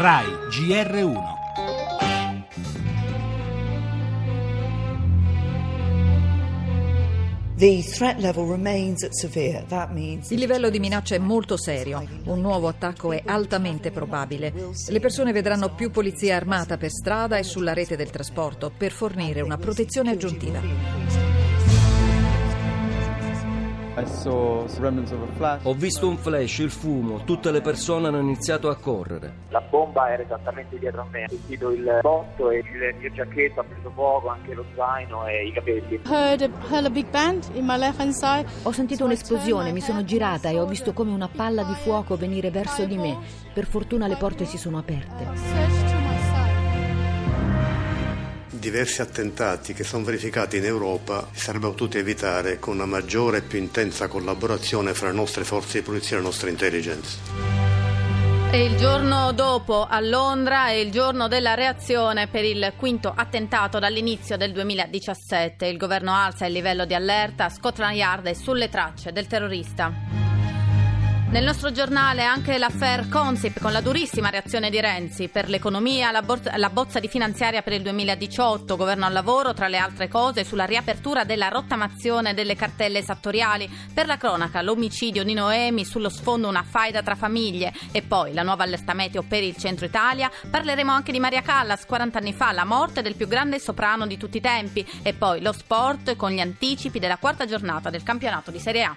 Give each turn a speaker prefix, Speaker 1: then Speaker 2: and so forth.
Speaker 1: RAI GR1
Speaker 2: Il livello di minaccia è molto serio. Un nuovo attacco è altamente probabile. Le persone vedranno più polizia armata per strada e sulla rete del trasporto per fornire una protezione aggiuntiva.
Speaker 3: Ho visto un flash, il fumo, tutte le persone hanno iniziato a correre.
Speaker 4: La bomba era esattamente dietro a me, ho sentito il botto e il mio giacchetto ha preso fuoco, anche lo zaino e i capelli.
Speaker 5: Ho sentito un'esplosione, mi sono girata e ho visto come una palla di fuoco venire verso di me. Per fortuna le porte si sono aperte
Speaker 6: diversi attentati che sono verificati in Europa si sarebbero potuti evitare con una maggiore e più intensa collaborazione fra le nostre forze di polizia e le nostre intelligence.
Speaker 7: E il giorno dopo a Londra è il giorno della reazione per il quinto attentato dall'inizio del 2017. Il governo alza il livello di allerta, Scotland Yard è sulle tracce del terrorista. Nel nostro giornale anche l'affair Consip con la durissima reazione di Renzi per l'economia, la, borza, la bozza di finanziaria per il 2018, governo al lavoro, tra le altre cose, sulla riapertura della rottamazione delle cartelle esattoriali, per la cronaca l'omicidio di Noemi, sullo sfondo una faida tra famiglie e poi la nuova allerta meteo per il centro Italia. Parleremo anche di Maria Callas, 40 anni fa, la morte del più grande soprano di tutti i tempi e poi lo sport con gli anticipi della quarta giornata del campionato di Serie A.